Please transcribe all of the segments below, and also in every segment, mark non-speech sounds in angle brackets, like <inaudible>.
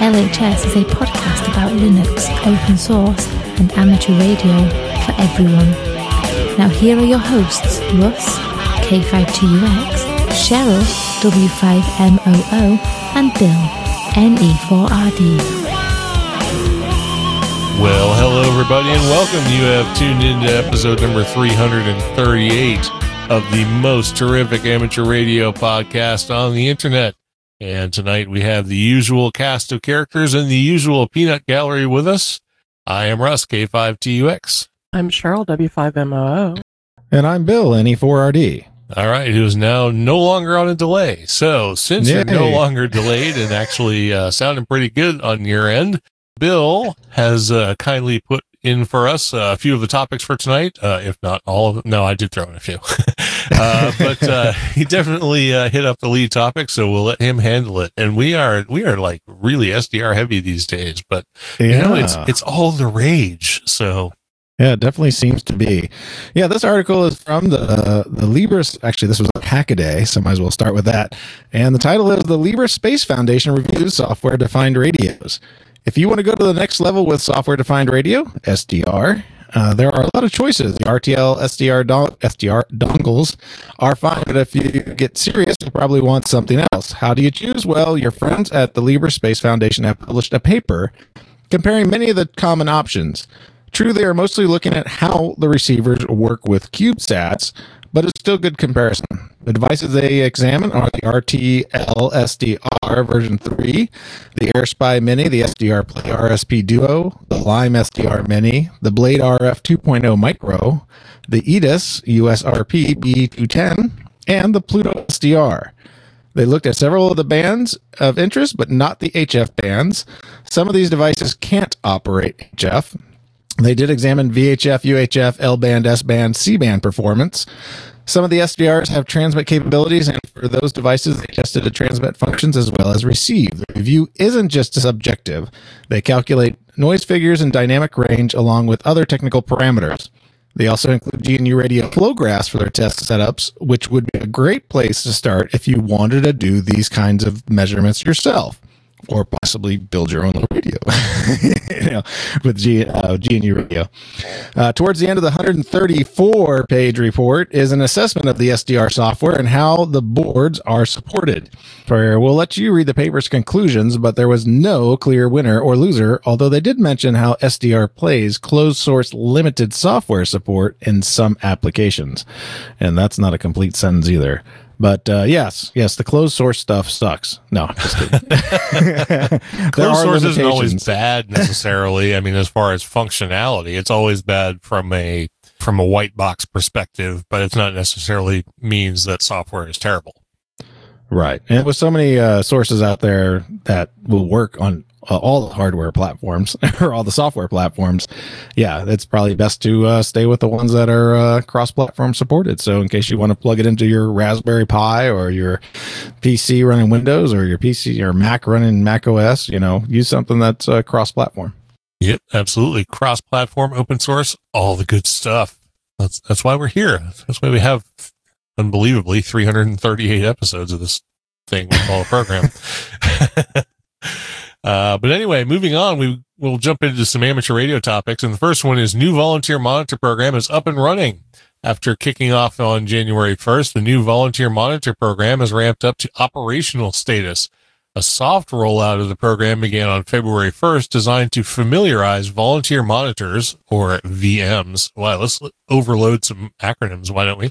LHS is a podcast about Linux, open source, and amateur radio for everyone. Now, here are your hosts Russ, K5TUX, Cheryl, W5MOO, and Bill, NE4RD. Well, hello, everybody, and welcome. You have tuned into episode number 338 of the most terrific amateur radio podcast on the internet. And tonight we have the usual cast of characters and the usual peanut gallery with us. I am Russ, K5TUX. I'm Cheryl, W5MOO. And I'm Bill, NE4RD. All right, who is now no longer on a delay. So, since you're no longer delayed and actually uh, sounding pretty good on your end, Bill has uh, kindly put in for us uh, a few of the topics for tonight, uh, if not all of them. No, I did throw in a few, <laughs> uh, but uh, he definitely uh, hit up the lead topic, so we'll let him handle it. And we are we are like really SDR heavy these days, but Yeah. you know it's it's all the rage. So yeah, it definitely seems to be. Yeah, this article is from the uh, the Libris. Actually, this was a Hackaday, so might as well start with that. And the title is "The Libre Space Foundation Reviews Software Defined Radios." If you want to go to the next level with software defined radio (SDR), uh, there are a lot of choices. The RTL SDR SDR dongles are fine, but if you get serious, you'll probably want something else. How do you choose? Well, your friends at the Libre Space Foundation have published a paper comparing many of the common options. True, they are mostly looking at how the receivers work with CubeSats, but it's still good comparison. The devices they examine are the RTL SDR version 3, the AirSpy Mini, the SDR Play RSP Duo, the Lime SDR Mini, the Blade RF 2.0 Micro, the Ettus USRP B210, and the Pluto SDR. They looked at several of the bands of interest, but not the HF bands. Some of these devices can't operate HF. They did examine VHF, UHF, L band, S band, C band performance. Some of the SDRs have transmit capabilities, and for those devices, they tested the transmit functions as well as receive. The review isn't just subjective, they calculate noise figures and dynamic range along with other technical parameters. They also include GNU Radio Flowgraphs for their test setups, which would be a great place to start if you wanted to do these kinds of measurements yourself, or possibly build your own radio, <laughs> you know, with G, uh, GNU Radio. Uh, towards the end of the 134 page report is an assessment of the SDR software and how the boards are supported. For we'll let you read the paper's conclusions, but there was no clear winner or loser, although they did mention how SDR plays closed source limited software support in some applications. And that's not a complete sentence either. But uh, yes, yes, the closed source stuff sucks. No, just kidding. <laughs> Closed source isn't always bad necessarily. I mean, as far as functionality, it's always bad from a from a white box perspective, but it's not necessarily means that software is terrible. Right. And with so many uh, sources out there that will work on uh, all the hardware platforms <laughs> or all the software platforms, yeah, it's probably best to uh, stay with the ones that are uh, cross platform supported. So, in case you want to plug it into your Raspberry Pi or your PC running Windows or your PC or Mac running Mac OS, you know, use something that's uh, cross platform. Yep, absolutely. Cross platform, open source, all the good stuff. That's that's why we're here. That's why we have unbelievably 338 episodes of this thing we call a program. <laughs> <laughs> uh, but anyway, moving on, we will jump into some amateur radio topics. And the first one is new volunteer monitor program is up and running. After kicking off on January 1st, the new volunteer monitor program has ramped up to operational status. A soft rollout of the program began on February 1st, designed to familiarize volunteer monitors, or VMs. Wow, let's overload some acronyms, why don't we?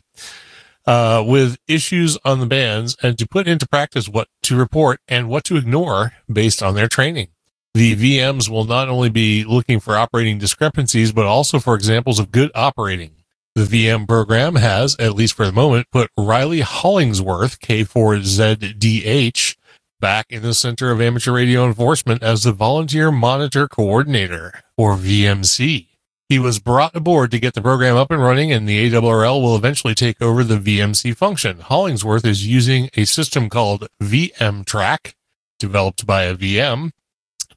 Uh, with issues on the bands and to put into practice what to report and what to ignore based on their training. The VMs will not only be looking for operating discrepancies, but also for examples of good operating. The VM program has, at least for the moment, put Riley Hollingsworth, K4ZDH, back in the Center of Amateur Radio Enforcement as the Volunteer Monitor Coordinator, or VMC. He was brought aboard to get the program up and running, and the ARRL will eventually take over the VMC function. Hollingsworth is using a system called VM Track, developed by a VM,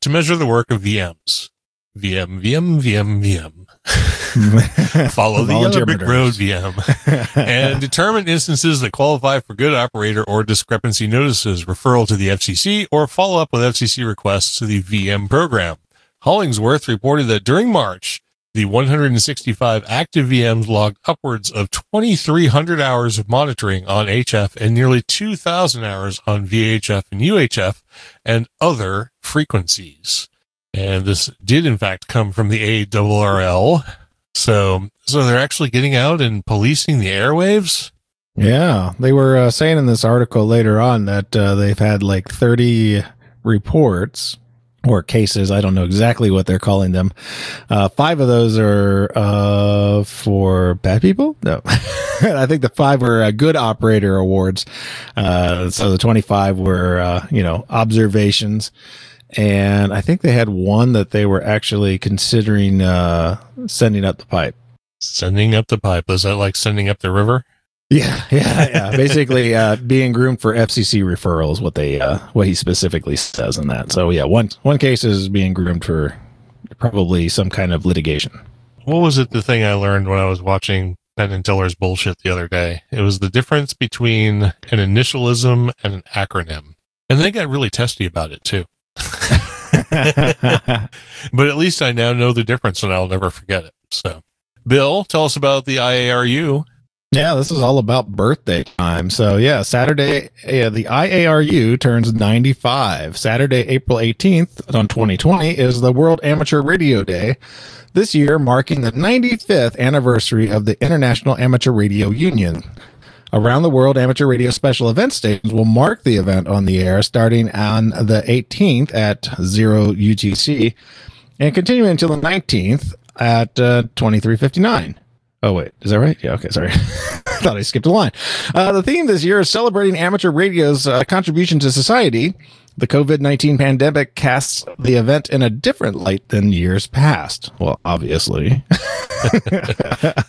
to measure the work of VMs. VM, VM, VM, VM. <laughs> Follow the yellow brick road VM <laughs> and determine instances that qualify for good operator or discrepancy notices, referral to the FCC, or follow up with FCC requests to the VM program. Hollingsworth reported that during March, the 165 active VMs logged upwards of 2,300 hours of monitoring on HF and nearly 2,000 hours on VHF and UHF and other frequencies. And this did in fact come from the ARRL. So, so they're actually getting out and policing the airwaves. Yeah, they were uh, saying in this article later on that uh, they've had like 30 reports or cases. I don't know exactly what they're calling them. Uh, five of those are uh, for bad people. No, <laughs> I think the five were uh, good operator awards. Uh, so the 25 were, uh, you know, observations. And I think they had one that they were actually considering uh, sending up the pipe. Sending up the pipe. Is that like sending up the river? Yeah, yeah, yeah. Basically, uh, being groomed for FCC referral is what they, uh, what he specifically says in that. So yeah, one one case is being groomed for probably some kind of litigation. What was it? The thing I learned when I was watching Penn and Teller's bullshit the other day. It was the difference between an initialism and an acronym, and they got really testy about it too. <laughs> but at least I now know the difference, and I'll never forget it. So, Bill, tell us about the IARU. Yeah, this is all about birthday time. So yeah, Saturday, yeah, the IARU turns 95. Saturday, April 18th on 2020 is the World Amateur Radio Day. This year marking the 95th anniversary of the International Amateur Radio Union. Around the world, amateur radio special event stations will mark the event on the air starting on the 18th at 0 UTC and continuing until the 19th at uh, 2359. Oh, wait. Is that right? Yeah. Okay. Sorry. <laughs> I thought I skipped a line. Uh, the theme this year is celebrating amateur radio's uh, contribution to society. The COVID 19 pandemic casts the event in a different light than years past. Well, obviously. <laughs>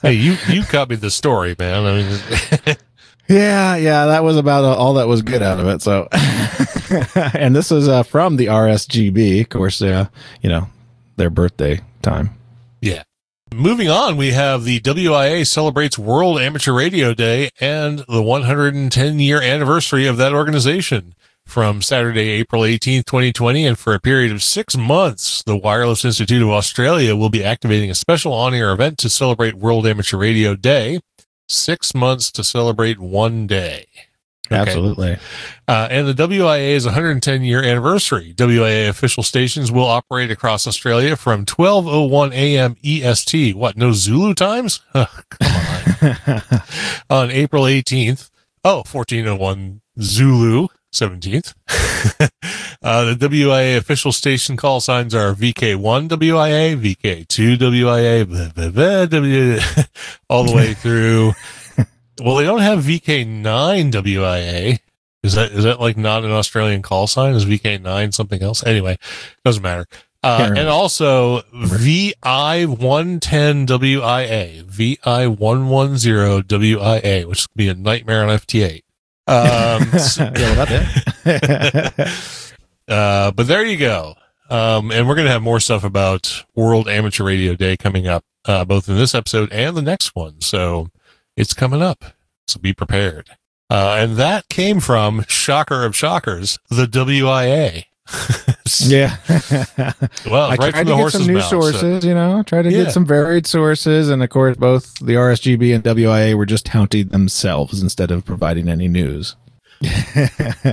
hey, you you copied the story, man. I mean, <laughs> yeah, yeah, that was about all that was good out of it. So, and this is uh, from the RSGB, of course. Uh, you know, their birthday time. yeah. Moving on, we have the WIA celebrates World Amateur Radio Day and the 110 year anniversary of that organization. From Saturday, April 18th, 2020, and for a period of six months, the Wireless Institute of Australia will be activating a special on air event to celebrate World Amateur Radio Day. Six months to celebrate one day. Okay. Absolutely. Uh, and the WIA's 110 year anniversary. WIA official stations will operate across Australia from 12:01 a.m. EST. What? No Zulu times? <laughs> Come on. <laughs> On April 18th. Oh, 1401 Zulu 17th. <laughs> uh, the WIA official station call signs are VK1 WIA, VK2 WIA, blah, blah, blah, all the way through. Well, they don't have VK9 WIA. Is that is that like not an Australian call sign? Is VK9 something else? Anyway, doesn't matter. Uh, and also VI110 WIA, VI110 WIA, which would be a nightmare on FT8. Um, <laughs> s- yeah, <laughs> uh, but there you go. Um, and we're going to have more stuff about World Amateur Radio Day coming up, uh, both in this episode and the next one. So it's coming up. So be prepared. Uh, and that came from shocker of shockers, the WIA. <laughs> yeah. <laughs> Well, I right tried from to the get some new mouth, so- sources, you know, try to Yeah. get some varied sources. And of course, both the RSGB and WIA were just touting themselves instead of providing any news. <laughs>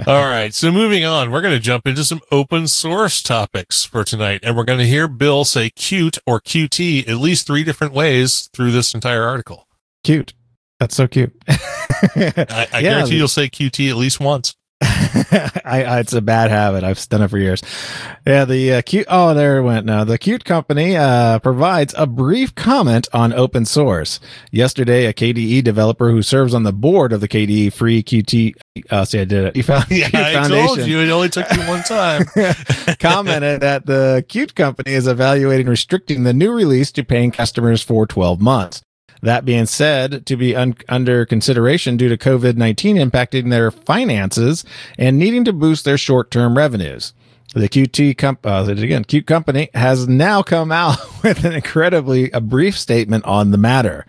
All right. So moving on, we're going to jump into some open source topics for tonight. And we're going to hear Bill say cute or QT at least three different ways through this entire article. Cute. That's so cute. <laughs> <laughs> I, I Yeah, guarantee you'll say QT at least once. <laughs> I, I, it's a bad habit. I've done it for years. Yeah, the uh, cute. Oh, there it went. Now the cute company uh, provides a brief comment on open source. Yesterday, a KDE developer who serves on the board of the KDE Free Qt. Uh, see, I did it. You found, yeah, I told you it only took you one time. commented that the cute company is evaluating restricting the new release to paying customers for 12 months. That being said, to be un- under consideration due to COVID 19 impacting their finances and needing to boost their short term revenues. The QT comp- uh, again, Qt company has now come out <laughs> with an incredibly a brief statement on the matter.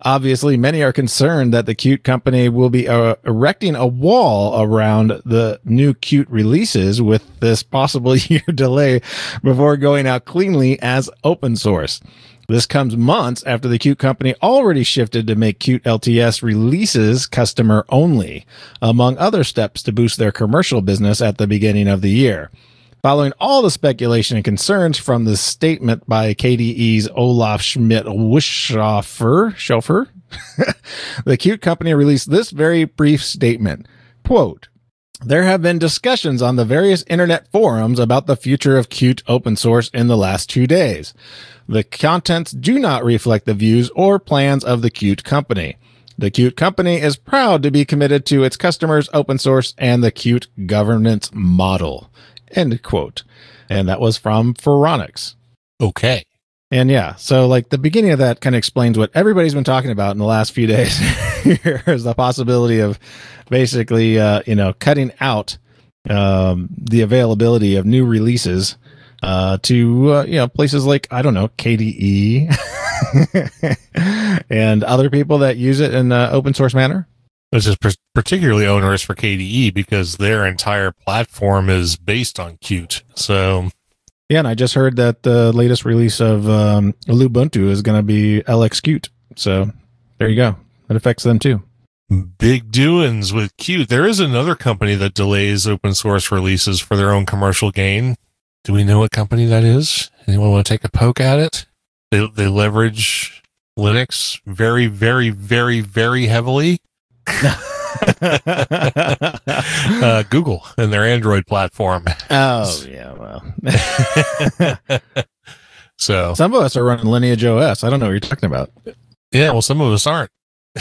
Obviously, many are concerned that the Qt company will be uh, erecting a wall around the new Qt releases with this possible <laughs> year delay before going out cleanly as open source. This comes months after the Qt company already shifted to make Qt LTS releases customer only, among other steps to boost their commercial business at the beginning of the year. Following all the speculation and concerns from the statement by KDE's Olaf Schmidt Wischhofer, Schofer, <laughs> the Qt company released this very brief statement. Quote, there have been discussions on the various internet forums about the future of Qt open source in the last two days. The contents do not reflect the views or plans of the Qt company. The Qt company is proud to be committed to its customers, open source, and the Qt governance model. End quote. And that was from Phoronix. Okay. And yeah, so like the beginning of that kind of explains what everybody's been talking about in the last few days. <laughs> Here is the possibility of basically, uh, you know, cutting out um, the availability of new releases uh, to uh, you know places like I don't know KDE <laughs> and other people that use it in uh, open source manner. This is particularly onerous for KDE because their entire platform is based on Qt. So yeah, and I just heard that the latest release of um, Ubuntu is going to be LX Qt. So there you go. It affects them too. Big doings with Qt. There is another company that delays open source releases for their own commercial gain. Do we know what company that is? Anyone want to take a poke at it? They, they leverage Linux very, very, very, very heavily. <laughs> uh, Google and their Android platform. Oh yeah, well. <laughs> so some of us are running Lineage OS. I don't know what you're talking about. Yeah, well, some of us aren't. <laughs>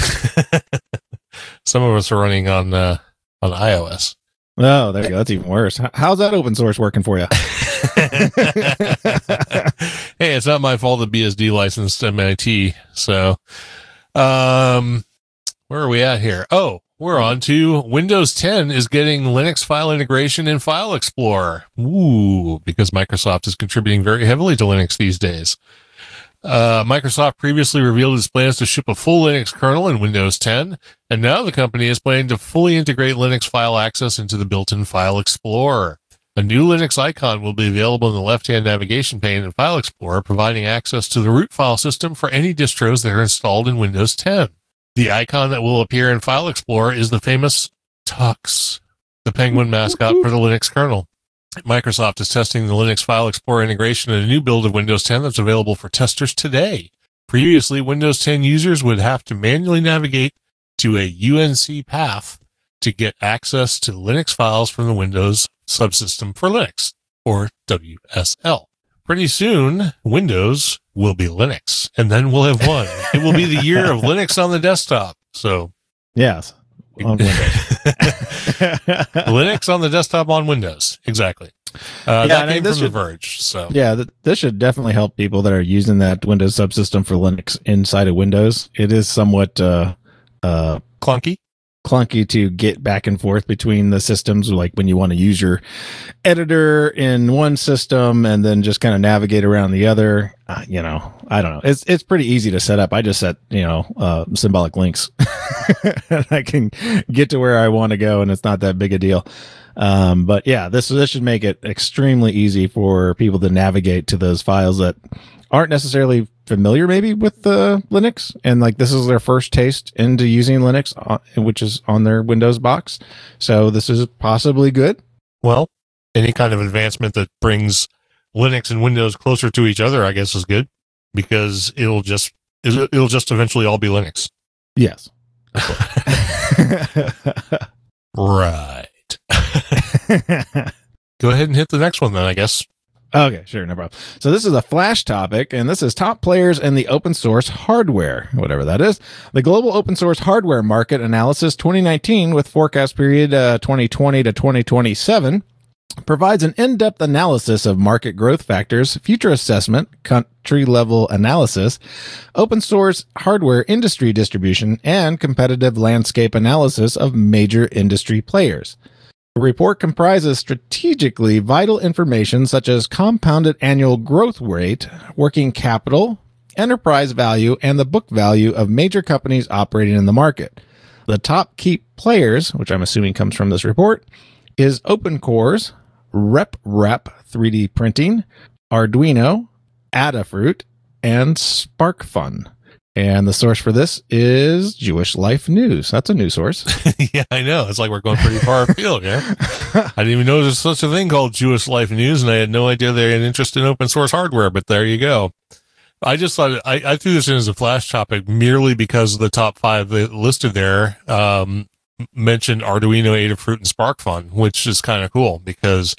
some of us are running on uh, on iOS. Oh, there you go. That's even worse. How's that open source working for you? <laughs> hey, it's not my fault the BSD licensed MIT. So, um, where are we at here? Oh, we're on to Windows 10 is getting Linux file integration in File Explorer. Ooh, because Microsoft is contributing very heavily to Linux these days. Uh, Microsoft previously revealed its plans to ship a full Linux kernel in Windows 10, and now the company is planning to fully integrate Linux file access into the built-in File Explorer. A new Linux icon will be available in the left-hand navigation pane in File Explorer, providing access to the root file system for any distros that are installed in Windows 10. The icon that will appear in File Explorer is the famous Tux, the penguin mascot for the Linux kernel. Microsoft is testing the Linux File Explorer integration in a new build of Windows 10 that's available for testers today. Previously, Windows 10 users would have to manually navigate to a UNC path to get access to Linux files from the Windows subsystem for Linux, or WSL. Pretty soon, Windows will be Linux, and then we'll have one. it will be the year of <laughs> Linux on the desktop. So, yes, <laughs> on Windows. <laughs> Linux on the desktop on Windows. Exactly. Uh, yeah, that came from should, The Verge. So yeah, th- this should definitely help people that are using that Windows subsystem for Linux inside of Windows. It is somewhat uh, uh, clunky clunky to get back and forth between the systems like when you want to use your editor in one system and then just kind of navigate around the other uh, you know i don't know. It's it's pretty easy to set up. I just set you know uh, symbolic links <laughs> and i can get to where i want to go and it's not that big a deal. Um, but yeah this this should make it extremely easy for people to navigate to those files that aren't necessarily familiar maybe with the Linux and like this is their first taste into using Linux, uh, which is on their Windows box. So this is possibly good. Well, any kind of advancement that brings Linux and Windows closer to each other, I guess, is good because it'll just it'll just eventually all be Linux. Yes. <laughs> right. <laughs> Go ahead and hit the next one then, I guess. Okay, sure, no problem. So this is a flash topic, and this is top players in the open source hardware, whatever that is. The global open source hardware market analysis 2019 with forecast period uh, 2020 to 2027 provides an in-depth analysis of market growth factors, future assessment, country level analysis, open source hardware industry distribution, and competitive landscape analysis of major industry players. The report comprises strategically vital information such as compounded annual growth rate, working capital, enterprise value, and the book value of major companies operating in the market. The top key players, which I'm assuming comes from this report, is OpenCores, RepRap 3D printing, Arduino, Adafruit, and SparkFun. And the source for this is Jewish Life News. That's a new source. <laughs> yeah, I know. It's like we're going pretty far afield, yeah. I didn't even know there's such a thing called Jewish Life News, and I had no idea they had an interest in open source hardware, but there you go. I just thought I, I threw this in as a flash topic merely because the top five listed there um, mentioned Arduino, Adafruit, and SparkFun, which is kind of cool because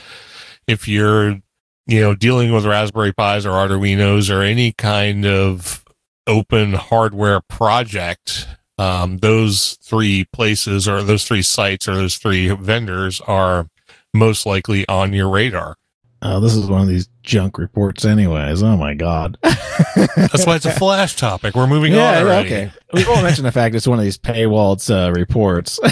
if you're you know dealing with Raspberry Pis or Arduinos or any kind of open hardware project, um, those three places or those three sites or those three vendors are most likely on your radar. Oh, this is one of these junk reports, anyways. Oh my god. <laughs> That's why it's a flash topic. We're moving yeah, on. Already. Okay. We won't mention the fact it's one of these paywalled uh, reports. <laughs>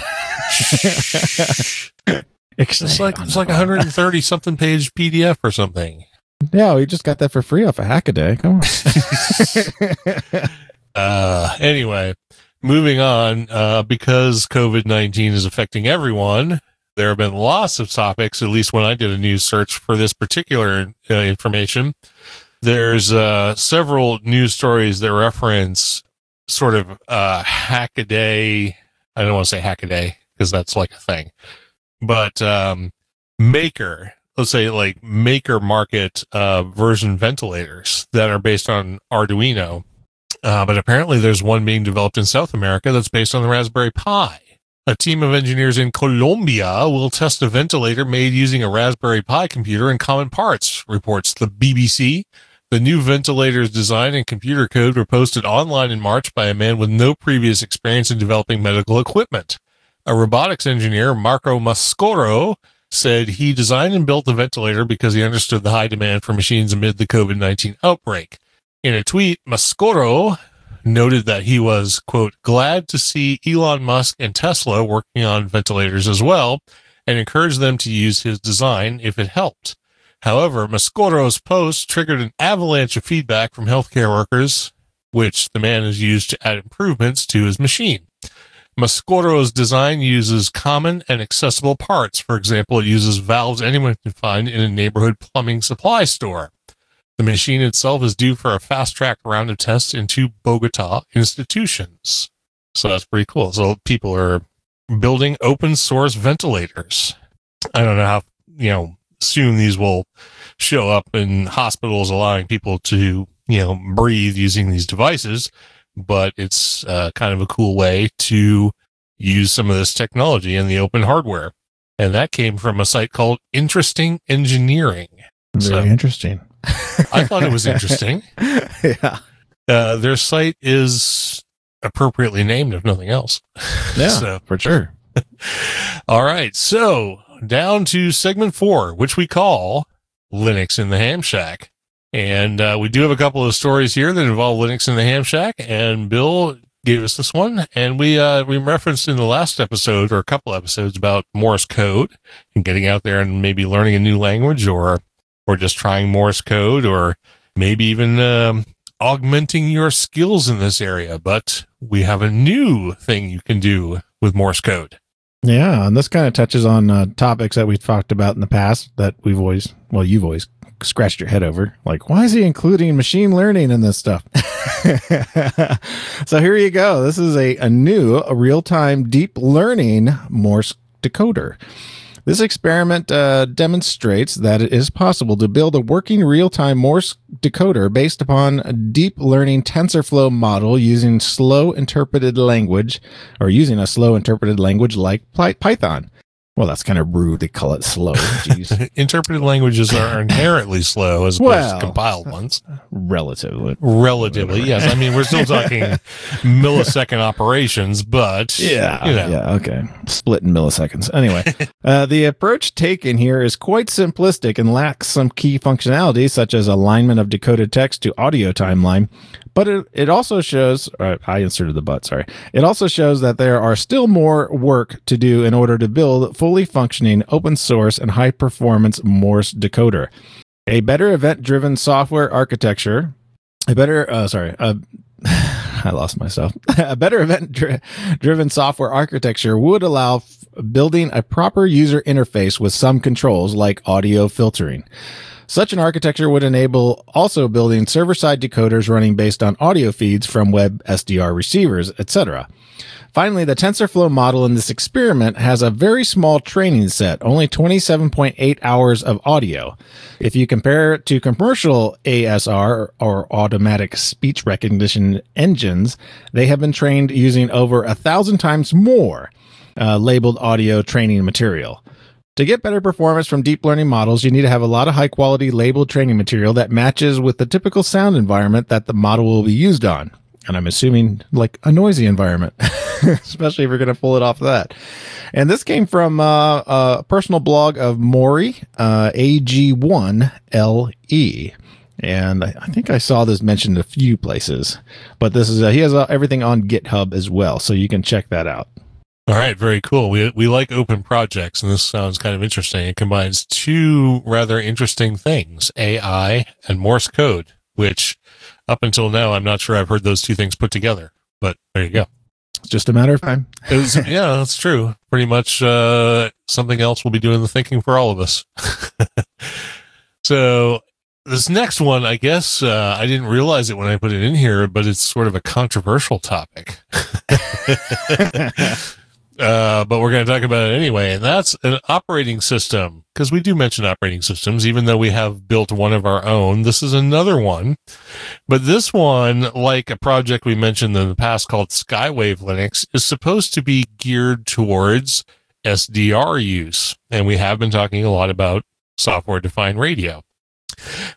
it's like it's like a 130 something page PDF or something. Yeah, we just got that for free off a of Hackaday. Come on. <laughs> uh, anyway, moving on, uh, because COVID 19 is affecting everyone, there have been lots of topics, at least when I did a news search for this particular uh, information. There's uh, several news stories that reference sort of uh, Hackaday. I don't want to say Hackaday because that's like a thing, but um, Maker let's say like maker market uh, version ventilators that are based on Arduino. Uh, but apparently there's one being developed in South America that's based on the Raspberry Pi. A team of engineers in Colombia will test a ventilator made using a Raspberry Pi computer and common parts, reports the BBC. The new ventilator's design and computer code were posted online in March by a man with no previous experience in developing medical equipment. A robotics engineer, Marco Mascorro, said he designed and built the ventilator because he understood the high demand for machines amid the COVID 19 outbreak. In a tweet, Mascorro noted that he was, quote, glad to see Elon Musk and Tesla working on ventilators as well and encouraged them to use his design if it helped. However, Mascorro's post triggered an avalanche of feedback from healthcare workers, which the man has used to add improvements to his machine. Mascorro's design uses common and accessible parts. For example, it uses valves anyone can find in a neighborhood plumbing supply store. The machine itself is due for a fast track round of tests in two Bogota institutions. So that's pretty cool. So people are building open source ventilators. I don't know how, you know, soon these will show up in hospitals, allowing people to, you know, breathe using these devices but it's uh, kind of a cool way to use some of this technology in the open hardware. And that came from a site called Interesting Engineering. Very so, interesting. I thought it was interesting. <laughs> yeah. Uh, their site is appropriately named, if nothing else. Yeah, <laughs> so, for sure. <laughs> all right. So down to segment four, which we call Linux in the Ham Shack. And uh, we do have a couple of stories here that involve Linux in the Ham Shack, and Bill gave us this one. And we uh, we referenced in the last episode or a couple episodes about Morse code and getting out there and maybe learning a new language, or or just trying Morse code, or maybe even um, augmenting your skills in this area. But we have a new thing you can do with Morse code. Yeah, and this kind of touches on uh, topics that we've talked about in the past that we've always, well, you've always scratched your head over. Like, why is he including machine learning in this stuff? <laughs> so here you go. This is a, a new real time deep learning Morse decoder. This experiment uh, demonstrates that it is possible to build a working real time Morse decoder based upon a deep learning TensorFlow model using slow interpreted language or using a slow interpreted language like Python. Well, that's kind of rude. They call it slow. <laughs> Interpreted languages are inherently slow as opposed Well. to compiled ones. Relatively. Relatively, yes. I mean, we're still talking <laughs> millisecond operations, but Yeah. you know, Yeah. Okay. Split in milliseconds. Anyway, <laughs> uh, the approach taken here is quite simplistic and lacks some key functionality, such as alignment of decoded text to audio timeline. But it, it also shows, I inserted the but, sorry. It also shows that there are still more work to do in order to build fully functioning open source and high performance Morse decoder. A better event driven software architecture, a better, uh, sorry, <laughs> I lost myself. <laughs> a better event dri- driven software architecture would allow f- building a proper user interface with some controls like audio filtering. Such an architecture would enable also building server side decoders running based on audio feeds from web SDR receivers, etc. Finally, the TensorFlow model in this experiment has a very small training set, only 27.8 hours of audio. If you compare it to commercial ASR or automatic speech recognition engines, they have been trained using over a thousand times more uh, labeled audio training material. To get better performance from deep learning models, you need to have a lot of high quality labeled training material that matches with the typical sound environment that the model will be used on. And I'm assuming like a noisy environment, <laughs> especially if you're going to pull it off that. And this came from uh, a personal blog of Mauri, uh, AG1LE. And I, think I saw this mentioned a few places, but this is, uh, he has uh, everything on GitHub as well. So you can check that out. All right, very cool. We we like open projects, and this sounds kind of interesting. It combines two rather interesting things: AI and Morse code. Which, up until now, I'm not sure I've heard those two things put together. But there you go. It's just a matter of time. <laughs> Was, yeah, that's true. Pretty much uh, something else will be doing the thinking for all of us. <laughs> so this next one, I guess uh, I didn't realize it when I put it in here, but it's sort of a controversial topic. <laughs> uh, but we're going to talk about it anyway, and that's an operating system because we do mention operating systems, even though we have built one of our own. This is another one, but this one, like a project we mentioned in the past called Skywave Linux, is supposed to be geared towards SDR use, and we have been talking a lot about software defined radio.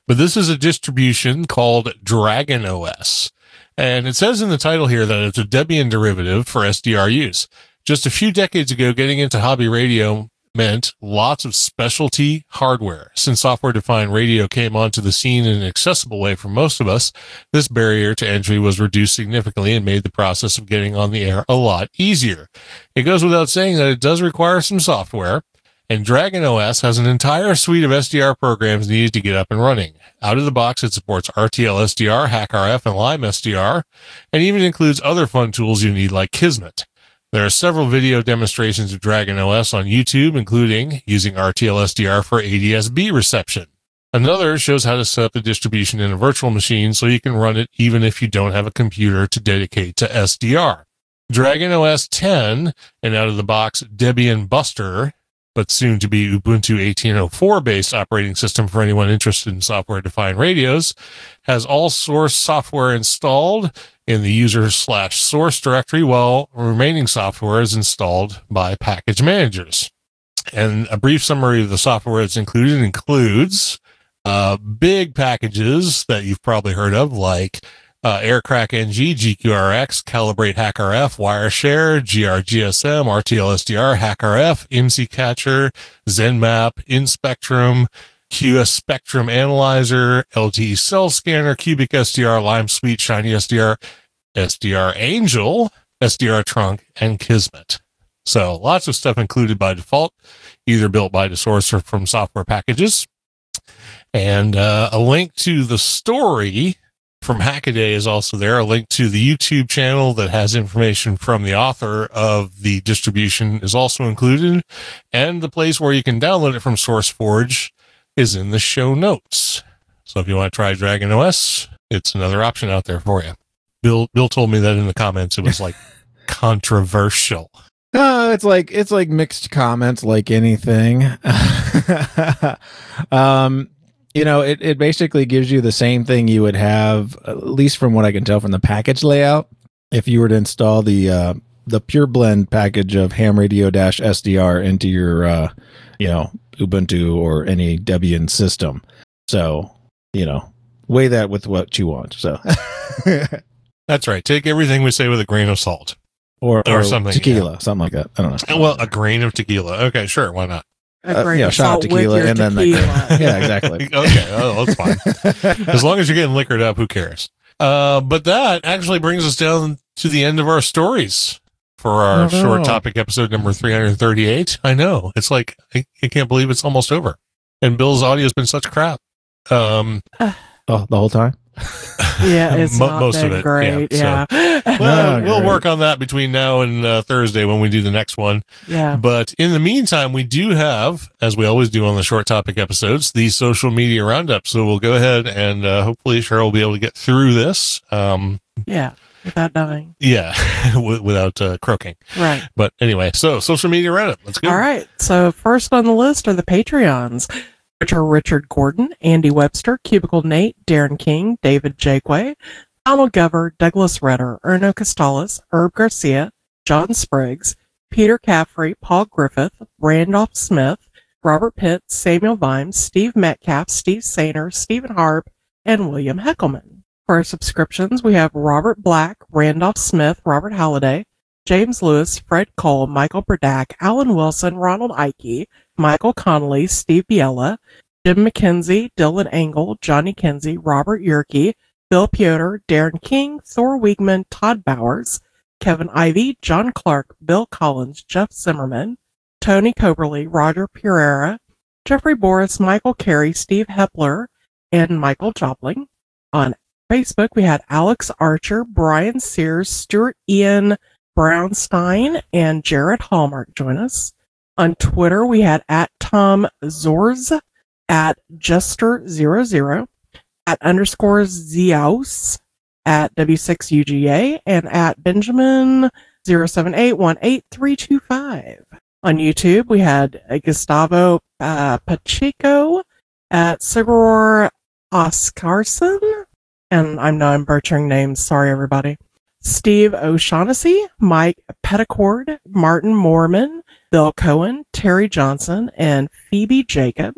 But this is a distribution called Dragon OS. And it says in the title here that it's a Debian derivative for SDR use. Just a few decades ago, getting into hobby radio meant lots of specialty hardware. Since software defined radio came onto the scene in an accessible way for most of us, this barrier to entry was reduced significantly and made the process of getting on the air a lot easier. It goes without saying that it does require some software, and Dragon OS has an entire suite of SDR programs needed to get up and running. Out of the box, it supports RTL SDR, HackRF, and Lime SDR, and even includes other fun tools you need like Kismet. There are several video demonstrations of Dragon OS on YouTube, including using RTL SDR for ADSB reception. Another shows how to set up the distribution in a virtual machine so you can run it even if you don't have a computer to dedicate to SDR. Dragon OS 10 and out of the box Debian Buster, but soon to be Ubuntu 1804 based operating system for anyone interested in software defined radios, has all source software installed in the user slash source directory while remaining software is installed by package managers. And a brief summary of the software that's included includes uh, big packages that you've probably heard of, like uh, Aircrack NG, GQRX, Calibrate HackRF, Wireshark, GRGSM, RTL SDR, HackRF, IMSI Catcher, ZenMap, InSpectrum, QS Spectrum Analyzer, LTE Cell Scanner, Cubic SDR, Lime Suite, Shiny SDR, SDR Angel, SDR Trunk, and Kismet. So lots of stuff included by default, either built by the source or from software packages. And uh, a link to the story from Hackaday is also there. A link to the YouTube channel that has information from the author of the distribution is also included. And the place where you can download it from SourceForge is in the show notes. So if you want to try Dragon OS, it's another option out there for you. Bill Bill told me that in the comments it was like <laughs> controversial. No, it's like it's like mixed comments, like anything. <laughs> um, you know, it, it basically gives you the same thing you would have, at least from what I can tell from the package layout. If you were to install the uh, the pure blend package of ham radio dash SDR into your uh, you know Ubuntu or any Debian system. So you know weigh that with what you want. So <laughs> That's right. Take everything we say with a grain of salt. or, Or or something, tequila, something like that. I don't know. Well, a grain of tequila. Okay, sure. Why not? A Uh, grain yeah, of shot of salt with tequila your and then tequila. like <laughs> yeah, exactly. <laughs> okay, oh, that's fine. as long as you're getting liquored up, who cares? Uh, but that actually brings us down to the end of our stories for our Oh, no. short topic episode number 338. I know. It's like, I, I can't believe it's almost over. And Bill's audio has been such crap. Um, Oh, the whole time. <laughs> Yeah, it's Mo- not most of it, great. yeah, Yeah, well, <laughs> Oh, we'll great. work on that between now and uh, Thursday when we do the next one. yeah. But in the meantime, we do have, as we always do on the short topic episodes, the social media roundup. So we'll go ahead and uh, hopefully Cheryl will be able to get through this. Um, Yeah, without dying. yeah, <laughs> without uh, croaking. Right. But anyway, so social media roundup. Let's go. All right. So first on the list are the Patreons, which are Richard Gordon, Andy Webster, Cubicle Nate, Darren King, David Jakeway, Donald Gover, Douglas Redder, Erno Costales, Herb Garcia, John Spriggs, Peter Caffrey, Paul Griffith, Randolph Smith, Robert Pitt, Samuel Vimes, Steve Metcalf, Steve Sainer, Stephen Harp, and William Heckelman. For our subscriptions, we have Robert Black, Randolph Smith, Robert Halliday, James Lewis, Fred Cole, Michael Burdack, Alan Wilson, Ronald Ike, Michael Connolly, Steve Biella, Jim McKenzie, Dylan Engel, Johnny Kinsey, Robert Yerke, Bill Piotr, Darren King, Thor Wiegman, Todd Bowers, Kevin Ivey, John Clark, Bill Collins, Jeff Zimmerman, Tony Coberly, Roger Pereira, Jeffrey Boris, Michael Carey, Steve Hepler, and Michael Jopling. On Facebook, we had Alex Archer, Brian Sears, Stuart Ian Brownstein, and Jared Hallmark join us. On Twitter, we had at Tom Zorz, at Jester00, at underscore Ziaus, at W6UGA, and at Benjamin 078183325. On YouTube, we had Gustavo uh, Pacheco, at Sigur Oscarson, and I know I'm butchering names. Sorry, everybody. Steve O'Shaughnessy, Mike Petticord, Martin Morman, Bill Cohen, Terry Johnson, and Phoebe Jacob.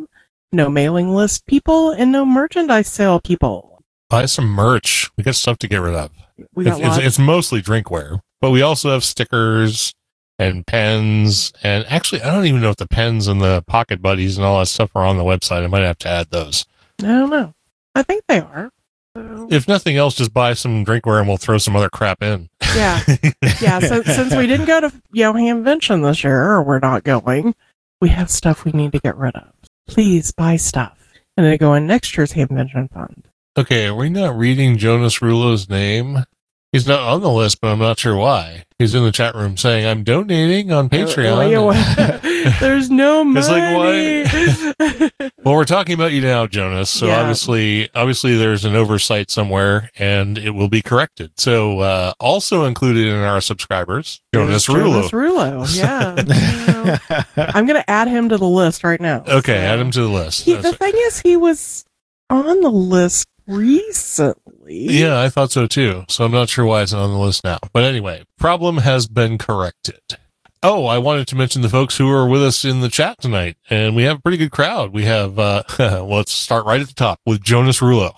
No mailing list people and no merchandise sale people. Buy some merch. We got stuff to get rid of. We It's, got it's, lots. it's mostly drinkware, but we also have stickers and pens. And actually, I don't even know if the pens and the pocket buddies and all that stuff are on the website. I might have to add those. I don't know. I think they are. If nothing else, just buy some drinkware and we'll throw some other crap in. yeah. <laughs> Yeah. So since we didn't go to Yohamvention this year, or we're not going, we have stuff we need to get rid of. Please buy stuff. And then go in next year's Hamvention Fund. Okay, are we not reading Jonas Rulo's name? He's not on the list, but I'm not sure why. He's in the chat room saying, I'm donating on Patreon. <laughs> There's no It's like, money. <laughs> well, we're talking about you now, Jonas. So Yeah. obviously, obviously there's an oversight somewhere and it will be corrected. So, uh, also included in our subscribers, Jonas Rulo. Jonas Rulo. Rulo. Yeah. <laughs> I'm going to add him to the list right now. Okay, So- add him to the list. He, That's the thing is, he was on the list recently. Yeah, I thought so too. So I'm not sure why it's not on the list now. But anyway, problem has been corrected. Oh, I wanted to mention the folks who are with us in the chat tonight, and we have a pretty good crowd. We have, uh, <laughs> let's start right at the top with Jonas Rulo.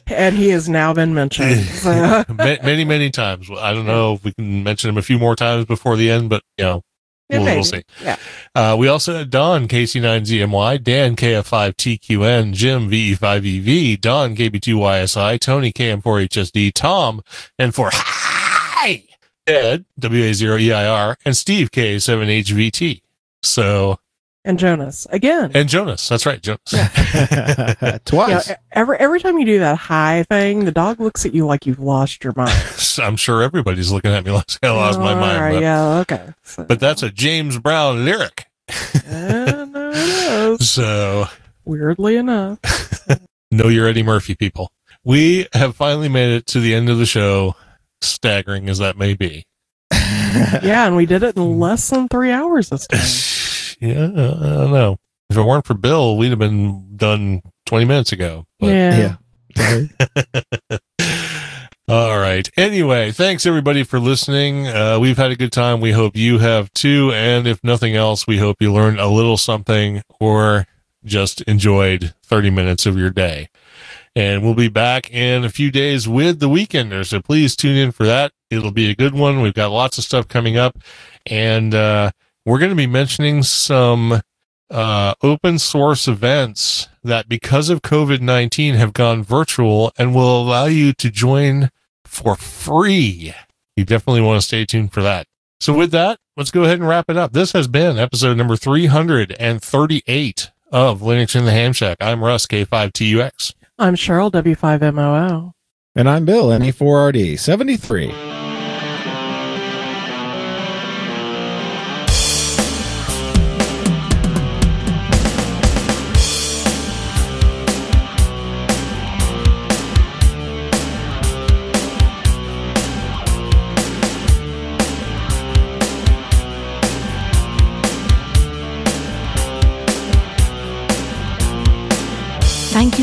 <laughs> and he has now been mentioned. So. <laughs> Many, many times. I don't know if we can mention him a few more times before the end, but you know, Yeah, We'll- we'll see. Yeah. Uh, we also had Don KC9ZMY, Dan KF5TQN, Jim VE5EV, Don KB2YSI, Tony KM4HSD, Tom N4 Hi, Ed WA0EIR, and Steve K7HVT. So, And Jonas again. and Jonas. That's right, Jonas. Yeah, <laughs> Twice. e- every every time you do that high thing, the dog looks at you like you've lost your mind. <laughs> I'm sure everybody's looking at me like I lost my mind. right, but, yeah, okay. So, but that's a James Brown lyric. and there it <laughs> is. So, Weirdly enough, Know your Eddie Murphy, people. We have finally made it to the end of the show, staggering as that may be. yeah, and we did it in less than three hours this time. Yeah, I don't know. If it weren't for Bill, we'd have been done 20 minutes ago. But, yeah. yeah. <laughs> All right. Anyway, thanks everybody for listening. Uh, we've had a good time. We hope you have too. And if nothing else, we hope you learned a little something or just enjoyed 30 minutes of your day. And we'll be back in a few days with the Weekender. So please tune in for that. It'll be a good one. We've got lots of stuff coming up. And uh, we're going to be mentioning some uh, open source events that, because of COVID 19, have gone virtual and will allow you to join for free. You definitely want to stay tuned for that. So, with that, let's go ahead and wrap it up. This has been episode number 338 of Linux in the Ham Shack. I'm Russ, K5TUX. I'm Cheryl, W5MOO. And I'm Bill, NE4RD